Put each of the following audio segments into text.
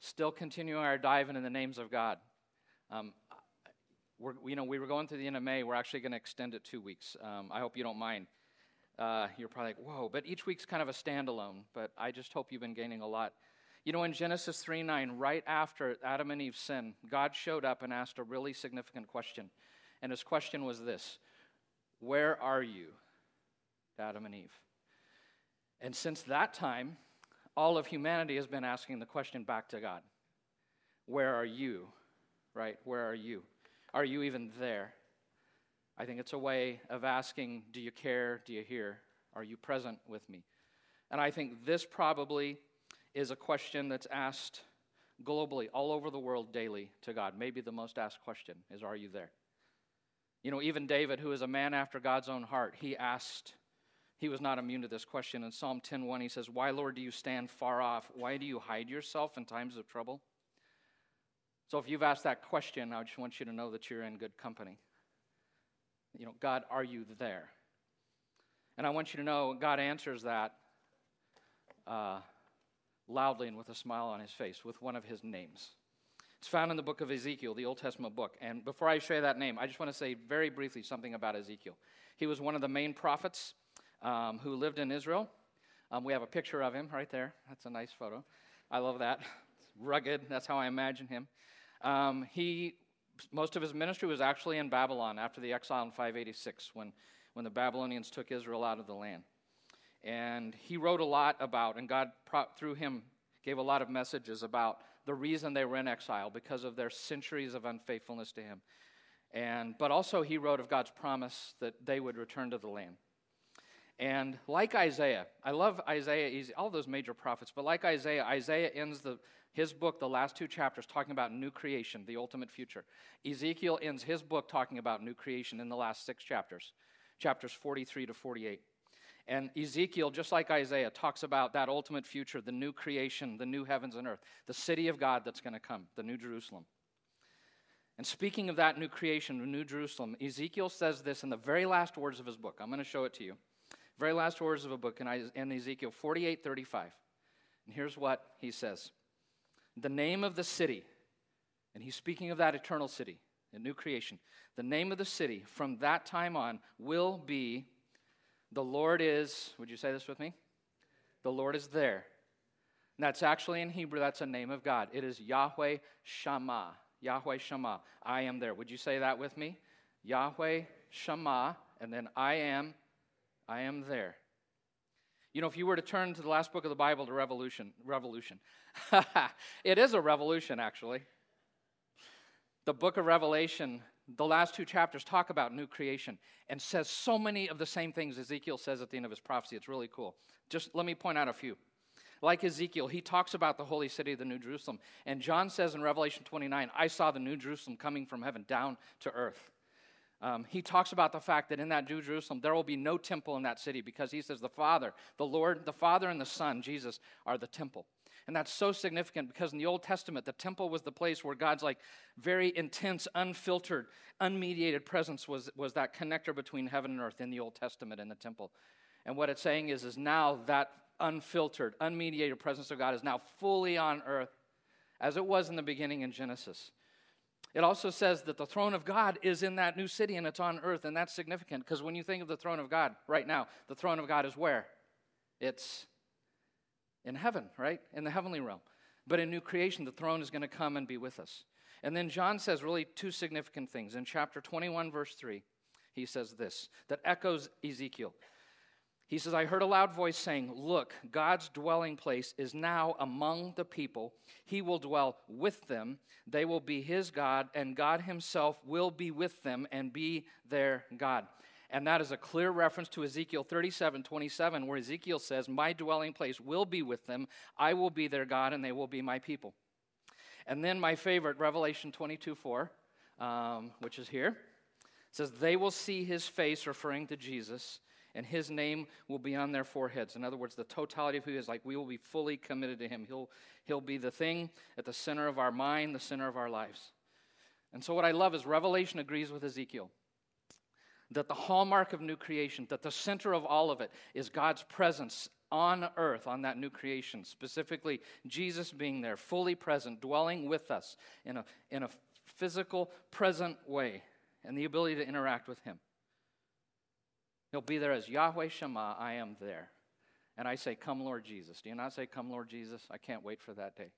still continuing our dive into the names of God. Um, we're, you know, we were going through the end of May. We're actually going to extend it two weeks. Um, I hope you don't mind. Uh, you're probably like, whoa, but each week's kind of a standalone. But I just hope you've been gaining a lot. You know, in Genesis 3 9, right after Adam and Eve sinned, God showed up and asked a really significant question. And his question was this Where are you, Adam and Eve? And since that time, all of humanity has been asking the question back to God Where are you? Right? Where are you? Are you even there? I think it's a way of asking, Do you care? Do you hear? Are you present with me? And I think this probably is a question that's asked globally, all over the world, daily to God. Maybe the most asked question is, Are you there? You know, even David, who is a man after God's own heart, he asked, he was not immune to this question. In Psalm 10:1, he says, Why, Lord, do you stand far off? Why do you hide yourself in times of trouble? So if you've asked that question, I just want you to know that you're in good company. You know, God, are you there? And I want you to know God answers that uh, loudly and with a smile on his face with one of his names. It's found in the book of Ezekiel, the Old Testament book. And before I you that name, I just want to say very briefly something about Ezekiel. He was one of the main prophets um, who lived in Israel. Um, we have a picture of him right there. That's a nice photo. I love that. It's rugged. That's how I imagine him. Um, he, most of his ministry was actually in Babylon after the exile in 586 when, when the Babylonians took Israel out of the land. And he wrote a lot about, and God, through him, gave a lot of messages about the reason they were in exile because of their centuries of unfaithfulness to him. And, but also, he wrote of God's promise that they would return to the land. And like Isaiah, I love Isaiah, all those major prophets, but like Isaiah, Isaiah ends the, his book, the last two chapters, talking about new creation, the ultimate future. Ezekiel ends his book talking about new creation in the last six chapters, chapters 43 to 48. And Ezekiel, just like Isaiah, talks about that ultimate future, the new creation, the new heavens and earth, the city of God that's going to come, the new Jerusalem. And speaking of that new creation, the new Jerusalem, Ezekiel says this in the very last words of his book. I'm going to show it to you. Very last words of a book in Ezekiel 48 35. And here's what he says The name of the city, and he's speaking of that eternal city, a new creation. The name of the city from that time on will be the Lord is, would you say this with me? The Lord is there. And that's actually in Hebrew, that's a name of God. It is Yahweh Shammah. Yahweh Shammah. I am there. Would you say that with me? Yahweh Shammah, and then I am, I am there. You know, if you were to turn to the last book of the Bible to Revolution, Revolution, it is a revolution, actually. The book of Revelation the last two chapters talk about new creation and says so many of the same things Ezekiel says at the end of his prophecy. It's really cool. Just let me point out a few. Like Ezekiel, he talks about the holy city of the New Jerusalem. And John says in Revelation 29, I saw the New Jerusalem coming from heaven down to earth. Um, he talks about the fact that in that New Jerusalem, there will be no temple in that city because he says the Father, the Lord, the Father and the Son, Jesus, are the temple. And that's so significant because in the Old Testament, the temple was the place where God's like very intense, unfiltered, unmediated presence was, was that connector between heaven and earth in the Old Testament in the temple. And what it's saying is, is now that unfiltered, unmediated presence of God is now fully on earth as it was in the beginning in Genesis. It also says that the throne of God is in that new city and it's on earth, and that's significant because when you think of the throne of God right now, the throne of God is where? It's in heaven, right? In the heavenly realm. But in new creation, the throne is going to come and be with us. And then John says really two significant things. In chapter 21, verse 3, he says this that echoes Ezekiel. He says, I heard a loud voice saying, Look, God's dwelling place is now among the people. He will dwell with them. They will be his God, and God himself will be with them and be their God. And that is a clear reference to Ezekiel 37 27, where Ezekiel says, My dwelling place will be with them. I will be their God, and they will be my people. And then my favorite, Revelation 22 4, um, which is here, says, They will see his face, referring to Jesus, and his name will be on their foreheads. In other words, the totality of who he is, like we will be fully committed to him. He'll, he'll be the thing at the center of our mind, the center of our lives. And so, what I love is Revelation agrees with Ezekiel that the hallmark of new creation, that the center of all of it is God's presence on earth, on that new creation, specifically Jesus being there, fully present, dwelling with us in a, in a physical, present way, and the ability to interact with Him. He'll be there as Yahweh Shammah, I am there. And I say, Come, Lord Jesus. Do you not say, Come, Lord Jesus? I can't wait for that day.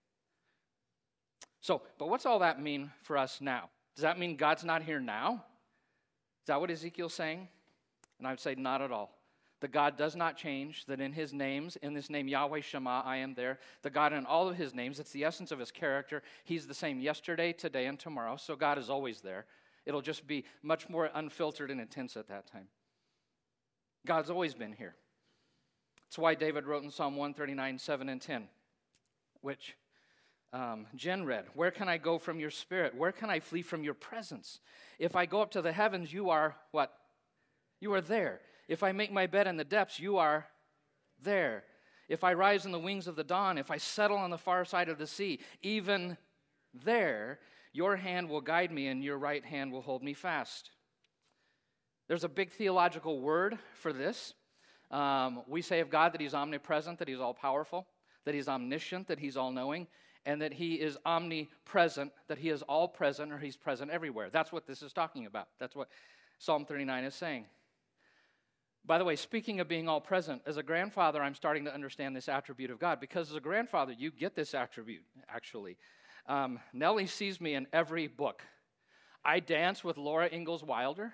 So, but what's all that mean for us now? Does that mean God's not here now? Is that what Ezekiel's saying? And I would say, Not at all. The God does not change, that in his names, in this name Yahweh Shammah, I am there. The God in all of his names, it's the essence of his character. He's the same yesterday, today, and tomorrow. So God is always there. It'll just be much more unfiltered and intense at that time. God's always been here. That's why David wrote in Psalm 139, 7 and 10, which um, Jen read, Where can I go from your spirit? Where can I flee from your presence? If I go up to the heavens, you are what? You are there. If I make my bed in the depths, you are there. If I rise in the wings of the dawn, if I settle on the far side of the sea, even there, your hand will guide me and your right hand will hold me fast. There's a big theological word for this. Um, we say of God that He's omnipresent, that He's all powerful, that He's omniscient, that He's all knowing, and that He is omnipresent, that He is all present or He's present everywhere. That's what this is talking about. That's what Psalm 39 is saying. By the way, speaking of being all present, as a grandfather, I'm starting to understand this attribute of God because as a grandfather, you get this attribute, actually. Um, Nellie sees me in every book. I dance with Laura Ingalls Wilder,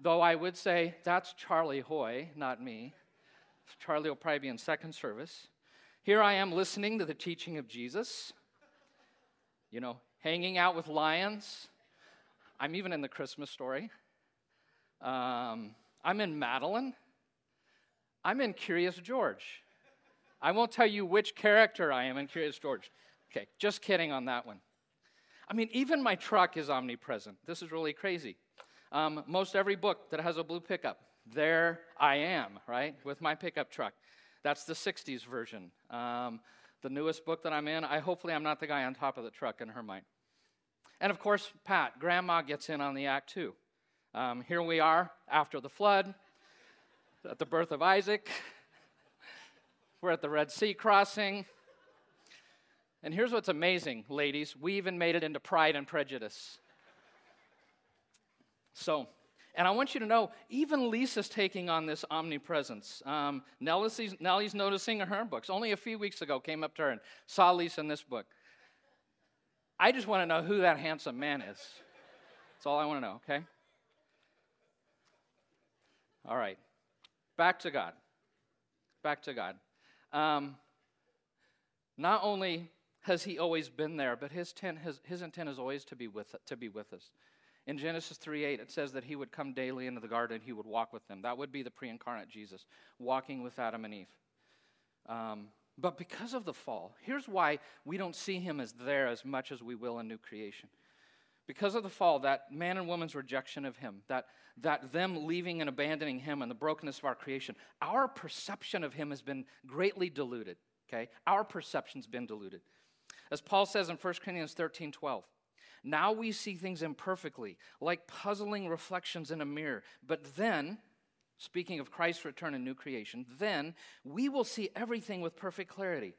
though I would say that's Charlie Hoy, not me. Charlie will probably be in second service. Here I am listening to the teaching of Jesus, you know, hanging out with lions. I'm even in the Christmas story. Um, I'm in Madeline. I'm in Curious George. I won't tell you which character I am in Curious George. Okay, just kidding on that one. I mean, even my truck is omnipresent. This is really crazy. Um, most every book that has a blue pickup, there I am, right, with my pickup truck. That's the 60s version. Um, the newest book that I'm in, I hopefully I'm not the guy on top of the truck in her mind. And of course, Pat, grandma gets in on the act too. Um, here we are after the flood, at the birth of Isaac. We're at the Red Sea crossing. And here's what's amazing, ladies we even made it into Pride and Prejudice. So, and I want you to know, even Lisa's taking on this omnipresence. Um, Nellie's, Nellie's noticing in her books. Only a few weeks ago, came up to her and saw Lisa in this book. I just want to know who that handsome man is. That's all I want to know, okay? All right. Back to God. Back to God. Um, not only has he always been there, but his, intent, his intent is always to be, with, to be with us. In Genesis 3 8, it says that he would come daily into the garden, he would walk with them. That would be the pre incarnate Jesus, walking with Adam and Eve. Um, but because of the fall, here's why we don't see him as there as much as we will in new creation. Because of the fall, that man and woman's rejection of him, that, that them leaving and abandoning him and the brokenness of our creation, our perception of him has been greatly diluted. Okay? Our perception's been diluted. As Paul says in 1 Corinthians 13 12, now we see things imperfectly, like puzzling reflections in a mirror. But then, speaking of Christ's return and new creation, then we will see everything with perfect clarity.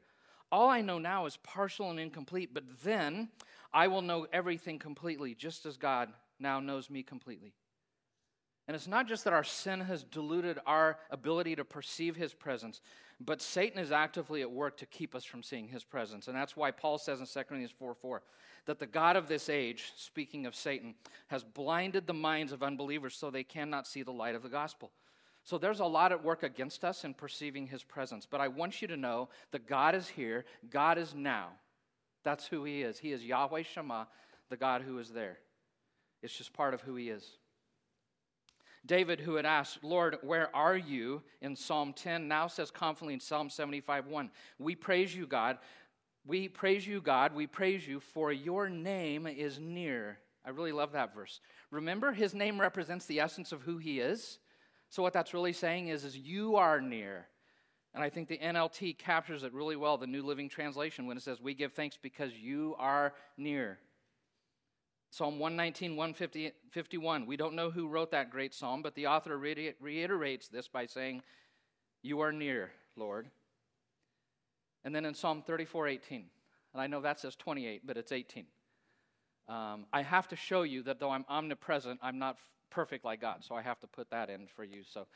All I know now is partial and incomplete, but then I will know everything completely, just as God now knows me completely. And it's not just that our sin has diluted our ability to perceive his presence, but Satan is actively at work to keep us from seeing his presence. And that's why Paul says in 2 Corinthians 4 4 that the God of this age, speaking of Satan, has blinded the minds of unbelievers so they cannot see the light of the gospel. So there's a lot at work against us in perceiving his presence. But I want you to know that God is here, God is now. That's who he is. He is Yahweh Shammah, the God who is there. It's just part of who he is. David, who had asked, Lord, where are you in Psalm 10, now says confidently in Psalm 75 1, We praise you, God. We praise you, God. We praise you, for your name is near. I really love that verse. Remember, his name represents the essence of who he is. So, what that's really saying is, is you are near. And I think the NLT captures it really well, the New Living Translation, when it says, We give thanks because you are near. Psalm 119, 151. We don't know who wrote that great psalm, but the author reiterates this by saying, You are near. Lord. And then in Psalm 34 18, and I know that says 28, but it's 18. Um, I have to show you that though I'm omnipresent, I'm not f- perfect like God. So I have to put that in for you. So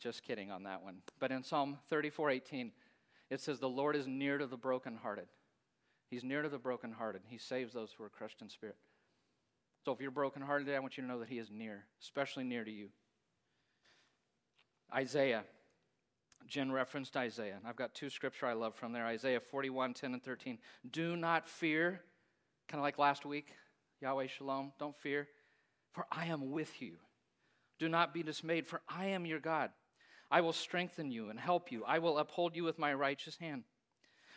just kidding on that one. But in Psalm 34 18, it says, The Lord is near to the brokenhearted. He's near to the brokenhearted. He saves those who are crushed in spirit. So if you're brokenhearted today, I want you to know that He is near, especially near to you. Isaiah. Jen referenced Isaiah. I've got two scripture I love from there Isaiah 41, 10 and 13. Do not fear, kind of like last week, Yahweh Shalom, don't fear, for I am with you. Do not be dismayed, for I am your God. I will strengthen you and help you. I will uphold you with my righteous hand.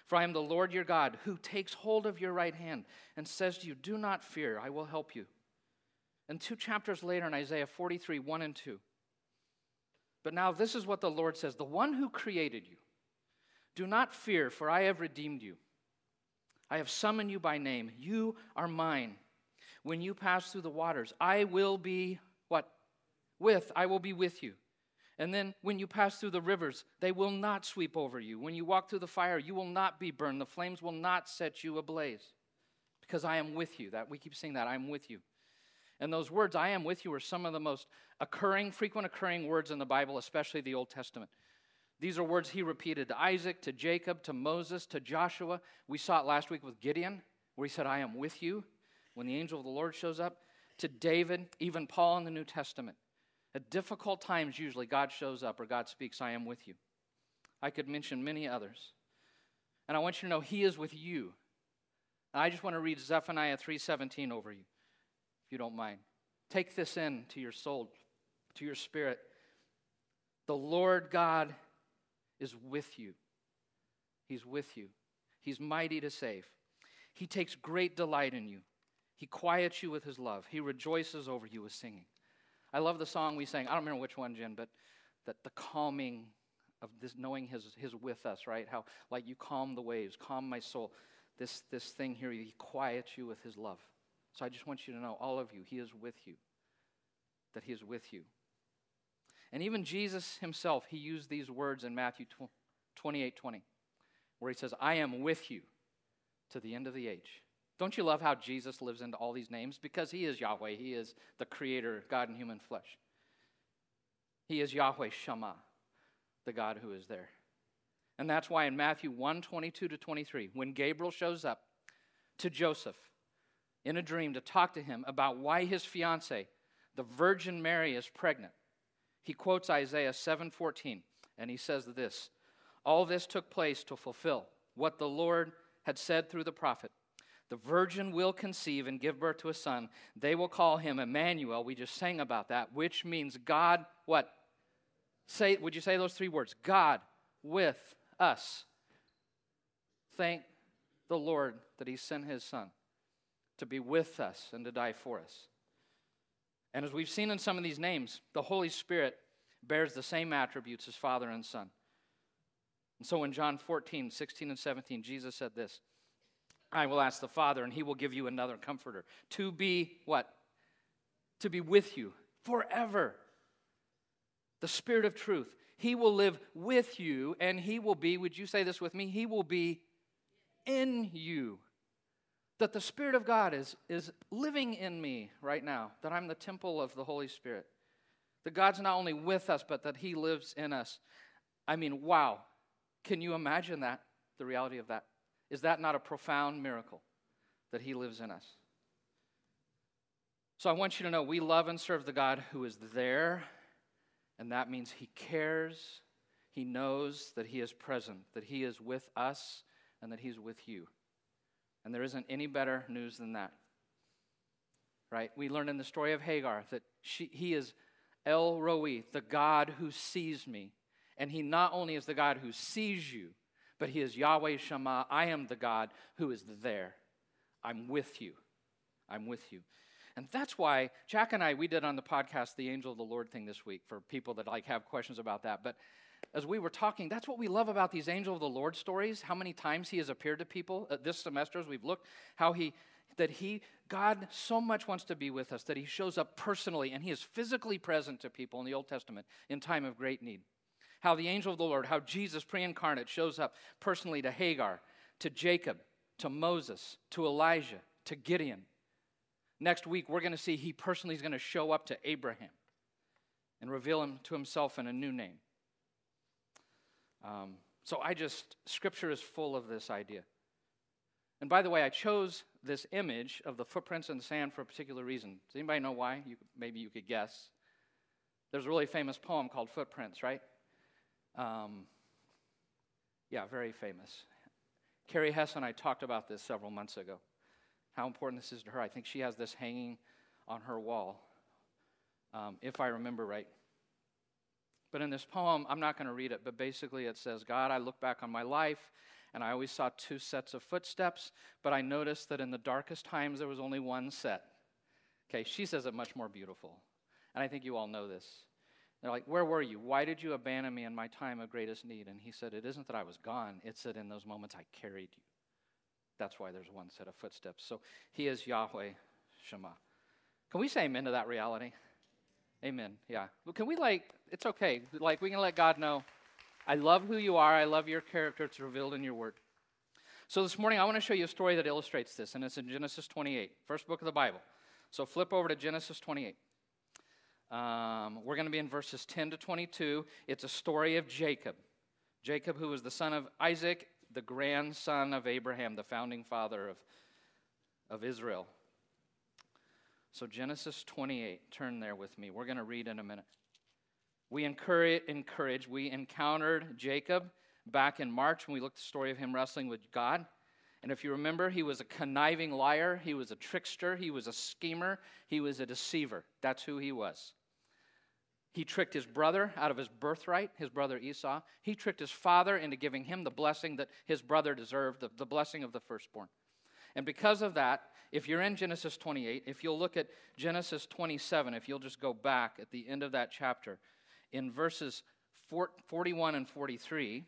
For I am the Lord your God, who takes hold of your right hand and says to you, Do not fear, I will help you. And two chapters later in Isaiah 43, 1 and 2. But now this is what the Lord says The one who created you, do not fear, for I have redeemed you. I have summoned you by name. You are mine. When you pass through the waters, I will be what? With, I will be with you. And then when you pass through the rivers, they will not sweep over you. When you walk through the fire, you will not be burned. The flames will not set you ablaze. Because I am with you. That we keep saying that, I am with you. And those words, I am with you, are some of the most occurring, frequent occurring words in the Bible, especially the Old Testament. These are words he repeated to Isaac, to Jacob, to Moses, to Joshua. We saw it last week with Gideon, where he said, I am with you when the angel of the Lord shows up. To David, even Paul in the New Testament. At difficult times, usually, God shows up or God speaks, I am with you. I could mention many others. And I want you to know He is with you. And I just want to read Zephaniah 3.17 over you, if you don't mind. Take this in to your soul, to your spirit. The Lord God is with you. He's with you. He's mighty to save. He takes great delight in you. He quiets you with his love. He rejoices over you with singing. I love the song we sang. I don't remember which one, Jen, but that the calming of this knowing his, his with us, right? How like you calm the waves, calm my soul. This this thing here, he quiets you with his love. So I just want you to know, all of you, he is with you. That he is with you. And even Jesus himself, he used these words in Matthew 28 20, where he says, I am with you to the end of the age. Don't you love how Jesus lives into all these names? Because he is Yahweh, he is the creator, God in human flesh. He is Yahweh Shammah, the God who is there. And that's why in Matthew 1 22 to 23, when Gabriel shows up to Joseph in a dream to talk to him about why his fiancee, the Virgin Mary, is pregnant, he quotes Isaiah 7:14 and he says this, all this took place to fulfill what the Lord had said through the prophet. The virgin will conceive and give birth to a son. They will call him Emmanuel. We just sang about that, which means God, what? Say, would you say those three words? God with us. Thank the Lord that he sent his son to be with us and to die for us. And as we've seen in some of these names, the Holy Spirit bears the same attributes as Father and Son. And so in John 14, 16, and 17, Jesus said this. I will ask the Father, and he will give you another comforter to be what? To be with you forever. The Spirit of truth. He will live with you, and he will be, would you say this with me? He will be in you. That the Spirit of God is, is living in me right now, that I'm the temple of the Holy Spirit. That God's not only with us, but that He lives in us. I mean, wow. Can you imagine that? The reality of that? Is that not a profound miracle that He lives in us? So I want you to know we love and serve the God who is there, and that means He cares, He knows that He is present, that He is with us, and that He's with you. And there isn't any better news than that. Right? We learn in the story of Hagar that she, He is El Roi, the God who sees me. And He not only is the God who sees you, but he is Yahweh Shammah. I am the God who is there. I'm with you. I'm with you. And that's why Jack and I, we did on the podcast the angel of the Lord thing this week for people that like have questions about that. But as we were talking, that's what we love about these angel of the Lord stories. How many times he has appeared to people uh, this semester as we've looked, how he that he God so much wants to be with us that he shows up personally and he is physically present to people in the Old Testament in time of great need how the angel of the Lord, how Jesus pre incarnate shows up personally to Hagar, to Jacob, to Moses, to Elijah, to Gideon. Next week, we're going to see he personally is going to show up to Abraham and reveal him to himself in a new name. Um, so I just, Scripture is full of this idea. And by the way, I chose this image of the footprints in the sand for a particular reason. Does anybody know why? You, maybe you could guess. There's a really famous poem called Footprints, right? Um, yeah, very famous. Carrie Hess and I talked about this several months ago, how important this is to her. I think she has this hanging on her wall, um, if I remember right. But in this poem, I'm not going to read it, but basically it says, God, I look back on my life and I always saw two sets of footsteps, but I noticed that in the darkest times there was only one set. Okay, she says it much more beautiful. And I think you all know this. They're like, Where were you? Why did you abandon me in my time of greatest need? And he said, It isn't that I was gone, it's that in those moments I carried you. That's why there's one set of footsteps. So he is Yahweh Shammah. Can we say amen to that reality? Amen. Yeah. Can we like, it's okay. Like, we can let God know, I love who you are. I love your character. It's revealed in your word. So this morning, I want to show you a story that illustrates this, and it's in Genesis 28, first book of the Bible. So flip over to Genesis 28. Um, we're going to be in verses 10 to 22. It's a story of Jacob. Jacob, who was the son of Isaac, the grandson of Abraham, the founding father of, of Israel. So, Genesis 28, turn there with me. We're going to read in a minute. We encourage, encourage, we encountered Jacob back in March when we looked at the story of him wrestling with God. And if you remember, he was a conniving liar, he was a trickster, he was a schemer, he was a deceiver. That's who he was. He tricked his brother out of his birthright, his brother Esau. He tricked his father into giving him the blessing that his brother deserved, the, the blessing of the firstborn. And because of that, if you're in Genesis 28, if you'll look at Genesis 27, if you'll just go back at the end of that chapter, in verses 41 and 43,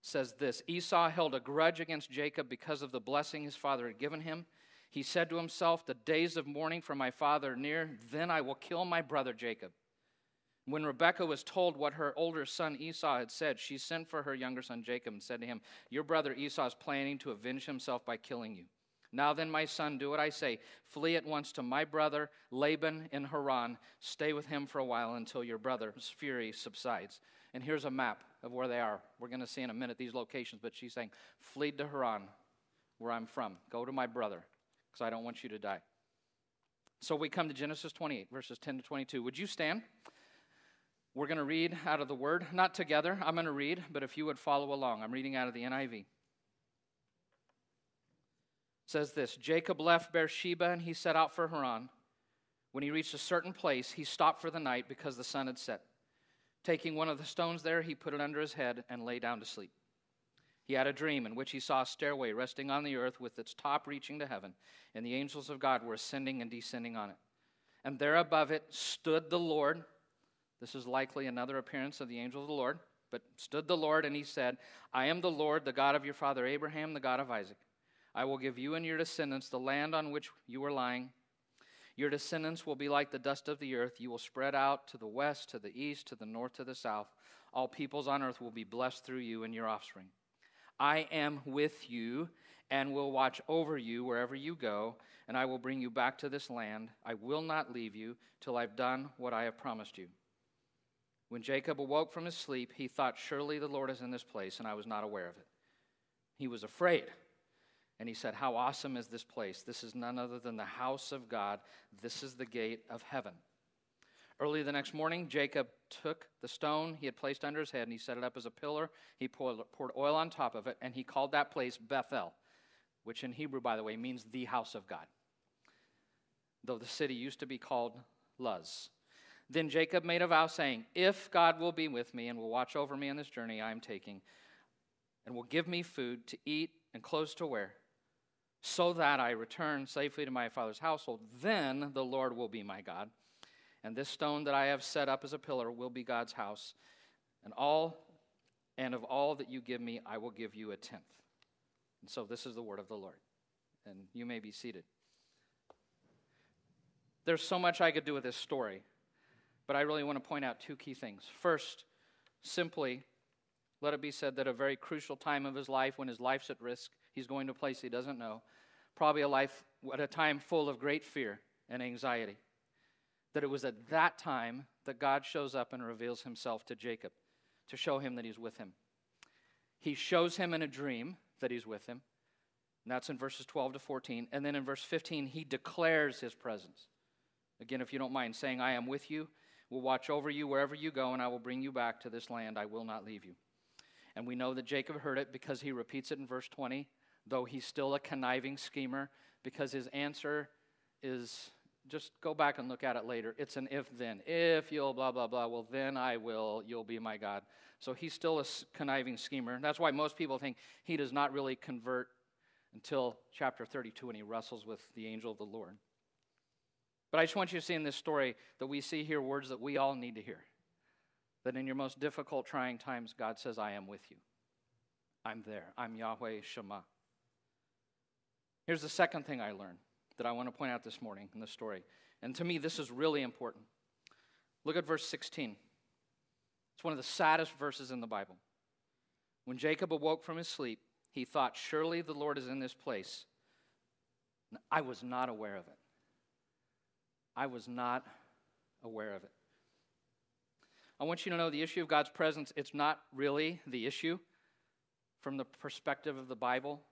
says this Esau held a grudge against Jacob because of the blessing his father had given him. He said to himself, The days of mourning for my father are near, then I will kill my brother Jacob. When Rebekah was told what her older son Esau had said, she sent for her younger son Jacob and said to him, Your brother Esau is planning to avenge himself by killing you. Now then, my son, do what I say. Flee at once to my brother Laban in Haran. Stay with him for a while until your brother's fury subsides. And here's a map of where they are. We're going to see in a minute these locations, but she's saying, Flee to Haran, where I'm from. Go to my brother, because I don't want you to die. So we come to Genesis 28, verses 10 to 22. Would you stand? We're going to read out of the Word, not together. I'm going to read, but if you would follow along, I'm reading out of the NIV. It says this Jacob left Beersheba and he set out for Haran. When he reached a certain place, he stopped for the night because the sun had set. Taking one of the stones there, he put it under his head and lay down to sleep. He had a dream in which he saw a stairway resting on the earth with its top reaching to heaven, and the angels of God were ascending and descending on it. And there above it stood the Lord this is likely another appearance of the angel of the Lord. But stood the Lord, and he said, I am the Lord, the God of your father Abraham, the God of Isaac. I will give you and your descendants the land on which you are lying. Your descendants will be like the dust of the earth. You will spread out to the west, to the east, to the north, to the south. All peoples on earth will be blessed through you and your offspring. I am with you and will watch over you wherever you go, and I will bring you back to this land. I will not leave you till I've done what I have promised you. When Jacob awoke from his sleep, he thought, Surely the Lord is in this place, and I was not aware of it. He was afraid. And he said, How awesome is this place? This is none other than the house of God. This is the gate of heaven. Early the next morning, Jacob took the stone he had placed under his head and he set it up as a pillar. He poured, oil on top of it, and he called that place Bethel, which in Hebrew, by the way, means the house of God. Though the city used to be called Luz. Then Jacob made a vow, saying, If God will be with me and will watch over me on this journey I am taking, and will give me food to eat and clothes to wear, so that I return safely to my father's household, then the Lord will be my God. And this stone that I have set up as a pillar will be God's house. And all and of all that you give me, I will give you a tenth. And so this is the word of the Lord. And you may be seated. There's so much I could do with this story. But I really want to point out two key things. First, simply, let it be said that a very crucial time of his life when his life's at risk, he's going to a place he doesn't know, probably a life at a time full of great fear and anxiety. That it was at that time that God shows up and reveals himself to Jacob to show him that he's with him. He shows him in a dream that he's with him. And that's in verses 12 to 14. And then in verse 15, he declares his presence. Again, if you don't mind saying, I am with you, will watch over you wherever you go, and I will bring you back to this land. I will not leave you. And we know that Jacob heard it because he repeats it in verse 20, though he's still a conniving schemer, because his answer is just go back and look at it later. It's an if then. If you'll blah, blah, blah, well, then I will, you'll be my God. So he's still a conniving schemer. That's why most people think he does not really convert until chapter 32 when he wrestles with the angel of the Lord. But I just want you to see in this story that we see here words that we all need to hear. That in your most difficult, trying times, God says, I am with you. I'm there. I'm Yahweh Shammah. Here's the second thing I learned that I want to point out this morning in the story. And to me, this is really important. Look at verse 16. It's one of the saddest verses in the Bible. When Jacob awoke from his sleep, he thought, Surely the Lord is in this place. I was not aware of it. I was not aware of it. I want you to know the issue of God's presence, it's not really the issue from the perspective of the Bible.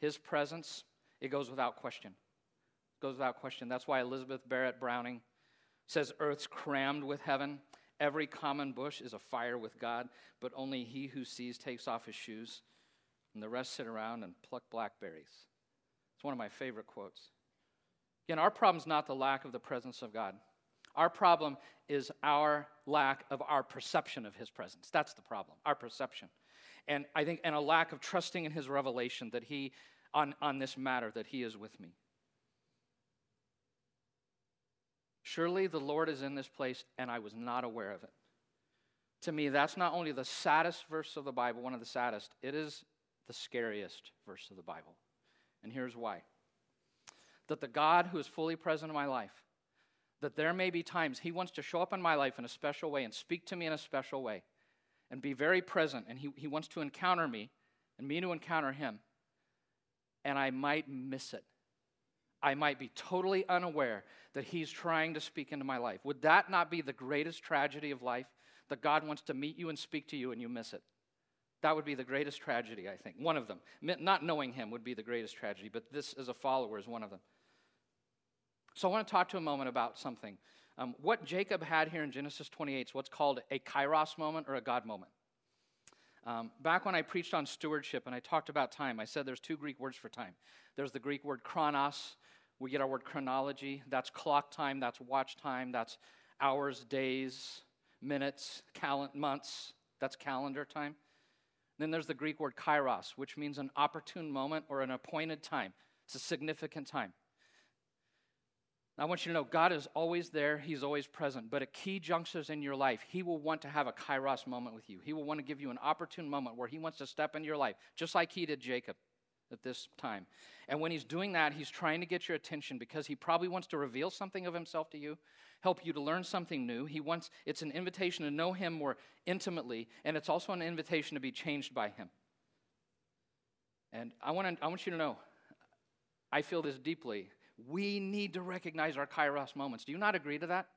His presence, it goes without question goes without question. That's why Elizabeth Barrett Browning says earth's crammed with heaven. Every common bush is afire with God, but only he who sees takes off his shoes, and the rest sit around and pluck blackberries. It's one of my favorite quotes. Again, our problem is not the lack of the presence of God. Our problem is our lack of our perception of his presence. That's the problem, our perception. And I think, and a lack of trusting in his revelation that he, on, on this matter, that he is with me. Surely the Lord is in this place, and I was not aware of it. To me, that's not only the saddest verse of the Bible, one of the saddest, it is the scariest verse of the Bible. And here's why that the God who is fully present in my life, that there may be times He wants to show up in my life in a special way and speak to me in a special way and be very present, and He, he wants to encounter me and me to encounter Him, and I might miss it. I might be totally unaware that He's trying to speak into my life. Would that not be the greatest tragedy of life? That God wants to meet you and speak to you and you miss it. That would be the greatest tragedy, I think. One of them. Not knowing Him would be the greatest tragedy, but this as a follower is one of them. So I want to talk to a moment about something. Um, what Jacob had here in Genesis 28 is what's called a kairos moment or a God moment. Um, back when I preached on stewardship and I talked about time, I said there's two Greek words for time. There's the Greek word chronos, we get our word chronology. That's clock time, that's watch time, that's hours, days, minutes, cal- months. That's calendar time. Then there's the Greek word kairos, which means an opportune moment or an appointed time. It's a significant time. I want you to know God is always there, He's always present. But at key junctures in your life, He will want to have a kairos moment with you. He will want to give you an opportune moment where He wants to step into your life, just like He did Jacob at this time. And when he's doing that, he's trying to get your attention because he probably wants to reveal something of himself to you, help you to learn something new. He wants it's an invitation to know him more intimately, and it's also an invitation to be changed by him. And I want to, I want you to know, I feel this deeply. We need to recognize our kairos moments. Do you not agree to that?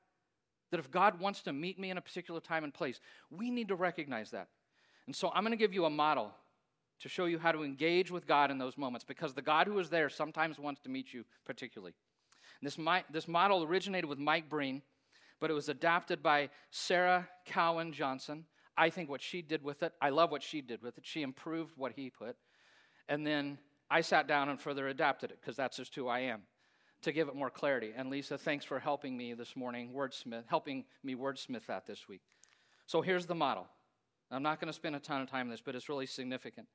That if God wants to meet me in a particular time and place, we need to recognize that. And so I'm going to give you a model to show you how to engage with God in those moments because the God who is there sometimes wants to meet you particularly. This, this model originated with Mike Breen, but it was adapted by Sarah Cowan Johnson. I think what she did with it, I love what she did with it. She improved what he put. And then I sat down and further adapted it because that's just who I am to give it more clarity. And Lisa, thanks for helping me this morning, wordsmith, helping me wordsmith that this week. So here's the model. I'm not going to spend a ton of time on this, but it's really significant.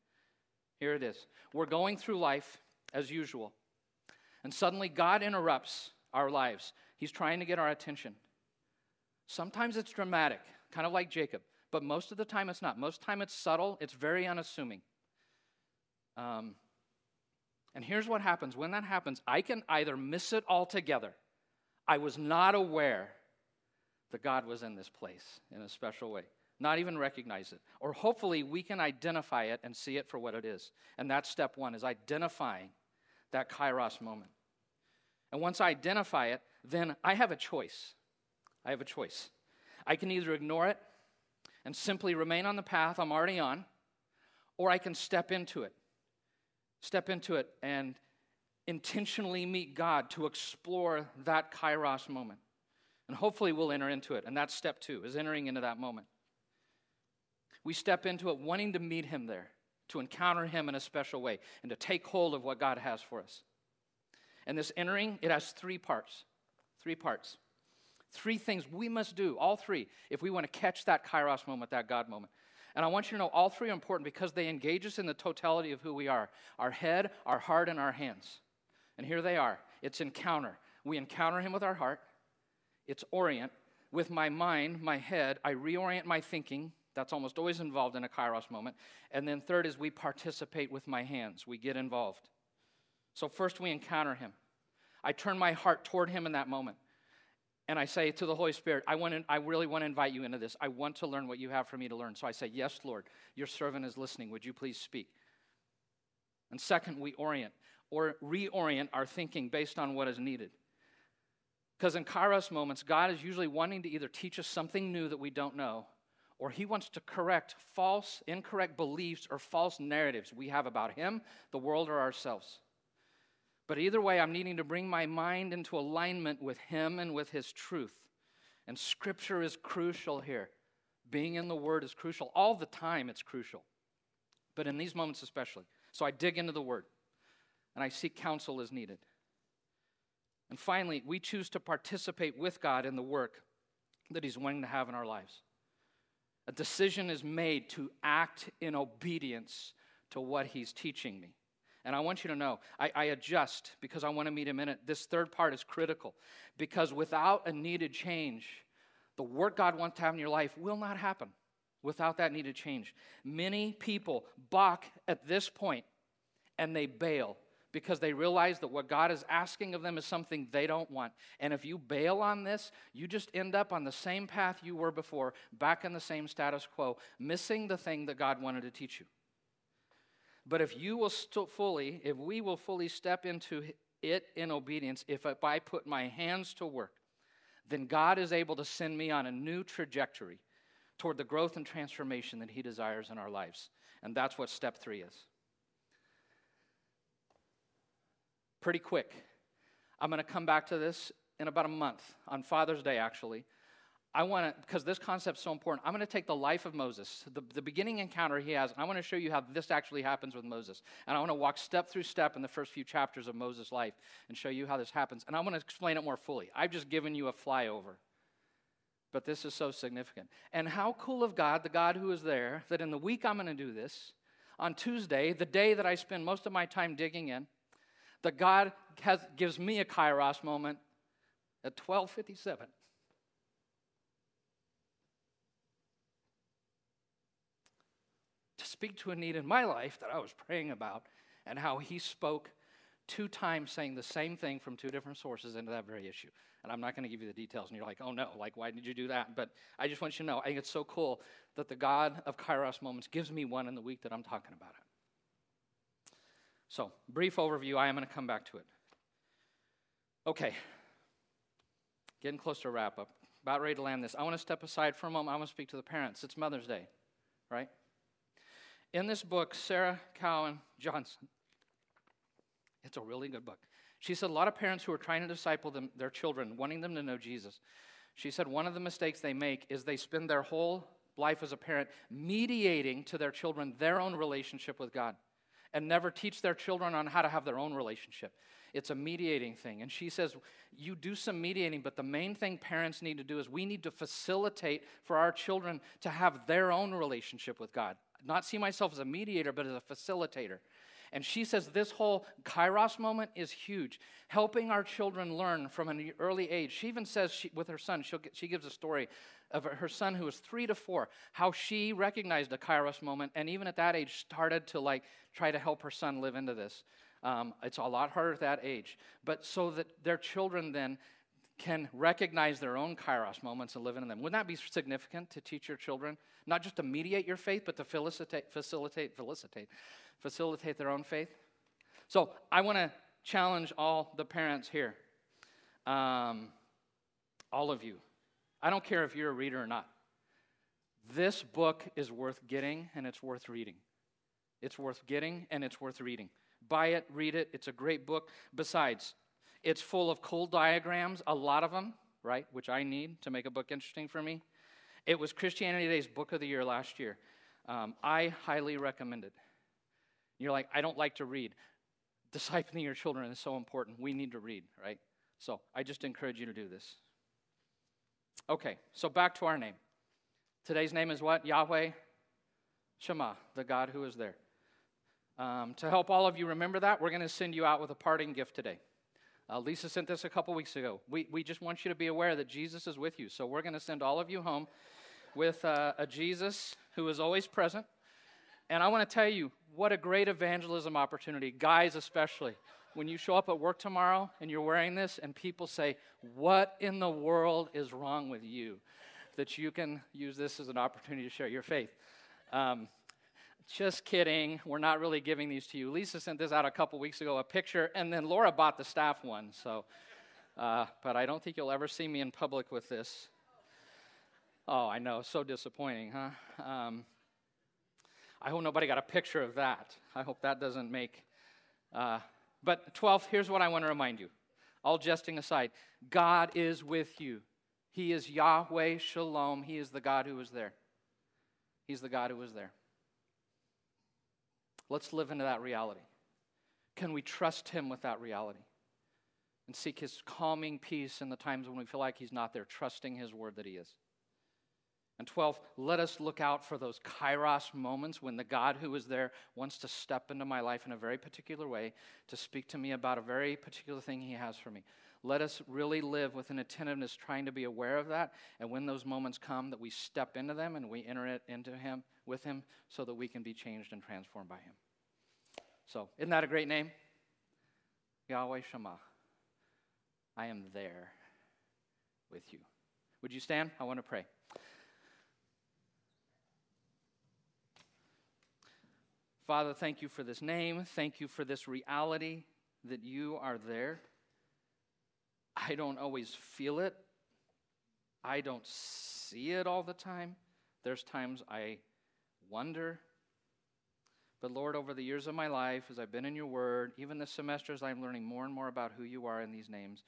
Here it is. We're going through life as usual, and suddenly God interrupts our lives. He's trying to get our attention. Sometimes it's dramatic, kind of like Jacob, but most of the time it's not. Most time it's subtle, it's very unassuming. Um, and here's what happens when that happens I can either miss it altogether. I was not aware that God was in this place in a special way. not even recognize it. Or hopefully we can identify it and see it for what it is. And that's step one is identifying that kairos moment. And once I identify it, then I have a choice. I have a choice. I can either ignore it and simply remain on the path I'm already on, or I can step into it. Step into it and intentionally meet God to explore that kairos moment. And hopefully we'll enter into it. And that's step two, is entering into that moment. We step into it wanting to meet him there, to encounter him in a special way, and to take hold of what God has for us. And this entering, it has three parts. Three parts. Three things we must do, all three, if we want to catch that kairos moment, that God moment. And I want you to know all three are important because they engage us in the totality of who we are our head, our heart, and our hands. And here they are it's encounter. We encounter Him with our heart, it's orient. With my mind, my head, I reorient my thinking. That's almost always involved in a kairos moment. And then third is we participate with my hands, we get involved. So first we encounter Him. I turn my heart toward Him in that moment. And I say to the Holy Spirit, I, want to, I really want to invite you into this. I want to learn what you have for me to learn. So I say, Yes, Lord, your servant is listening. Would you please speak? And second, we orient or reorient our thinking based on what is needed. Because in Kairos moments, God is usually wanting to either teach us something new that we don't know, or He wants to correct false, incorrect beliefs or false narratives we have about Him, the world, or ourselves. But either way, I'm needing to bring my mind into alignment with Him and with His truth. And Scripture is crucial here. Being in the Word is crucial. All the time, it's crucial. But in these moments, especially. So I dig into the Word and I seek counsel as needed. And finally, we choose to participate with God in the work that He's wanting to have in our lives. A decision is made to act in obedience to what He's teaching me. And I want you to know, I, I, adjust because I want to meet him in it. This third part is critical because without a needed change, the work God wants to have in your life will not happen without that needed change. Many people balk at this point and they bail because they realize that what God is asking of them is something they don't want. And if you bail on this, you just end up on the same path you were before, back in the same status quo, missing the thing that God wanted to teach you. But if you will st- fully, if we will fully step into it in obedience, if I put my hands to work, then God is able to send me on a new trajectory toward the growth and transformation that He desires in our lives. And that's what step three is. pretty quick. I'm going to come back to this in about a month, on Father's Day, actually. I want to, because this concept is so important, I'm going to take the life of Moses, the, the beginning encounter he has, and I want to show you how this actually happens with Moses. And I want to walk step through step in the first few chapters of Moses' life and show you how this happens. And I want to explain it more fully. I've just given you a flyover. But this is so significant. And how cool of God, the God who is there, that in the week I'm going to do this, on Tuesday, the day that I spend most of my time digging in, that God has, gives me a kairos moment at 1257. To speak to a need in my life that I was praying about and how he spoke two times saying the same thing from two different sources into that very issue. And I'm not going to give you the details, and you're like, oh no, like, why did you do that? But I just want you to know, I think it's so cool that the God of Kairos moments gives me one in the week that I'm talking about it. So, brief overview. I am going to come back to it. Okay. Getting close to a wrap up. About ready to land this. I want to step aside for a moment. I want to speak to the parents. It's Mother's Day, right? In this book, Sarah Cowan Johnson, it's a really good book. She said a lot of parents who are trying to disciple them, their children, wanting them to know Jesus, she said one of the mistakes they make is they spend their whole life as a parent mediating to their children their own relationship with God and never teach their children on how to have their own relationship. It's a mediating thing. And she says, You do some mediating, but the main thing parents need to do is we need to facilitate for our children to have their own relationship with God. Not see myself as a mediator, but as a facilitator. And she says this whole kairos moment is huge, helping our children learn from an early age. She even says she, with her son, get, she gives a story of her son who was three to four, how she recognized a kairos moment, and even at that age started to like try to help her son live into this. Um, it's a lot harder at that age, but so that their children then can recognize their own kairos moments and live in them. Wouldn't that be significant to teach your children? Not just to mediate your faith, but to facilitate, facilitate, facilitate, facilitate their own faith? So I want to challenge all the parents here, um, all of you. I don't care if you're a reader or not. This book is worth getting and it's worth reading. It's worth getting and it's worth reading. Buy it, read it. It's a great book. Besides, it's full of cool diagrams, a lot of them, right, which I need to make a book interesting for me. It was Christianity Today's book of the year last year. Um, I highly recommend it. You're like, I don't like to read. Discipling your children is so important. We need to read, right? So I just encourage you to do this. Okay, so back to our name. Today's name is what? Yahweh Shammah, the God who is there. Um, to help all of you remember that, we're going to send you out with a parting gift today. Uh, Lisa sent this a couple weeks ago. We, we just want you to be aware that Jesus is with you. So we're going to send all of you home with uh, a Jesus who is always present. And I want to tell you what a great evangelism opportunity, guys especially. When you show up at work tomorrow and you're wearing this, and people say, What in the world is wrong with you? That you can use this as an opportunity to share your faith. Um, just kidding. We're not really giving these to you. Lisa sent this out a couple weeks ago, a picture, and then Laura bought the staff one. So, uh, but I don't think you'll ever see me in public with this. Oh, I know. So disappointing, huh? Um, I hope nobody got a picture of that. I hope that doesn't make. Uh, but 12th, here's what I want to remind you. All jesting aside, God is with you. He is Yahweh Shalom. He is the God who is there. He's the God who is there. Let's live into that reality. Can we trust Him with that reality? And seek His calming peace in the times when we feel like He's not there, trusting His word that He is. And 12, let us look out for those kairos moments when the God who is there wants to step into my life in a very particular way to speak to me about a very particular thing He has for me. Let us really live with an attentiveness, trying to be aware of that. And when those moments come, that we step into them and we enter it into Him with Him so that we can be changed and transformed by Him. So, isn't that a great name? Yahweh Shammah. I am there with you. Would you stand? I want to pray. Father, thank you for this name. Thank you for this reality that you are there. I don't always feel it. I don't see it all the time. There's times I wonder. But Lord, over the years of my life, as I've been in your word, even the semesters, I'm learning more and more about who you are in these names.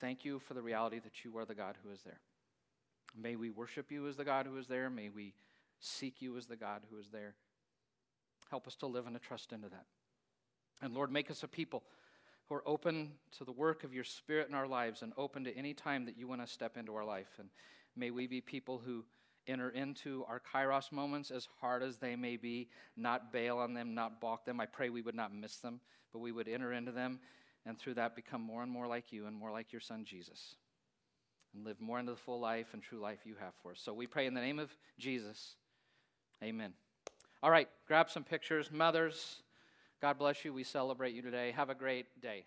Thank you for the reality that you are the God who is there. May we worship you as the God who is there. May we seek you as the God who is there. Help us to live and to trust into that. And Lord, make us a people who are open to the work of your Spirit in our lives and open to any time that you want to step into our life. And may we be people who enter into our kairos moments, as hard as they may be, not bail on them, not balk them. I pray we would not miss them, but we would enter into them and through that become more and more like you and more like your son Jesus and live more into the full life and true life you have for us. So we pray in the name of Jesus. Amen. All right, grab some pictures. Mothers, God bless you. We celebrate you today. Have a great day.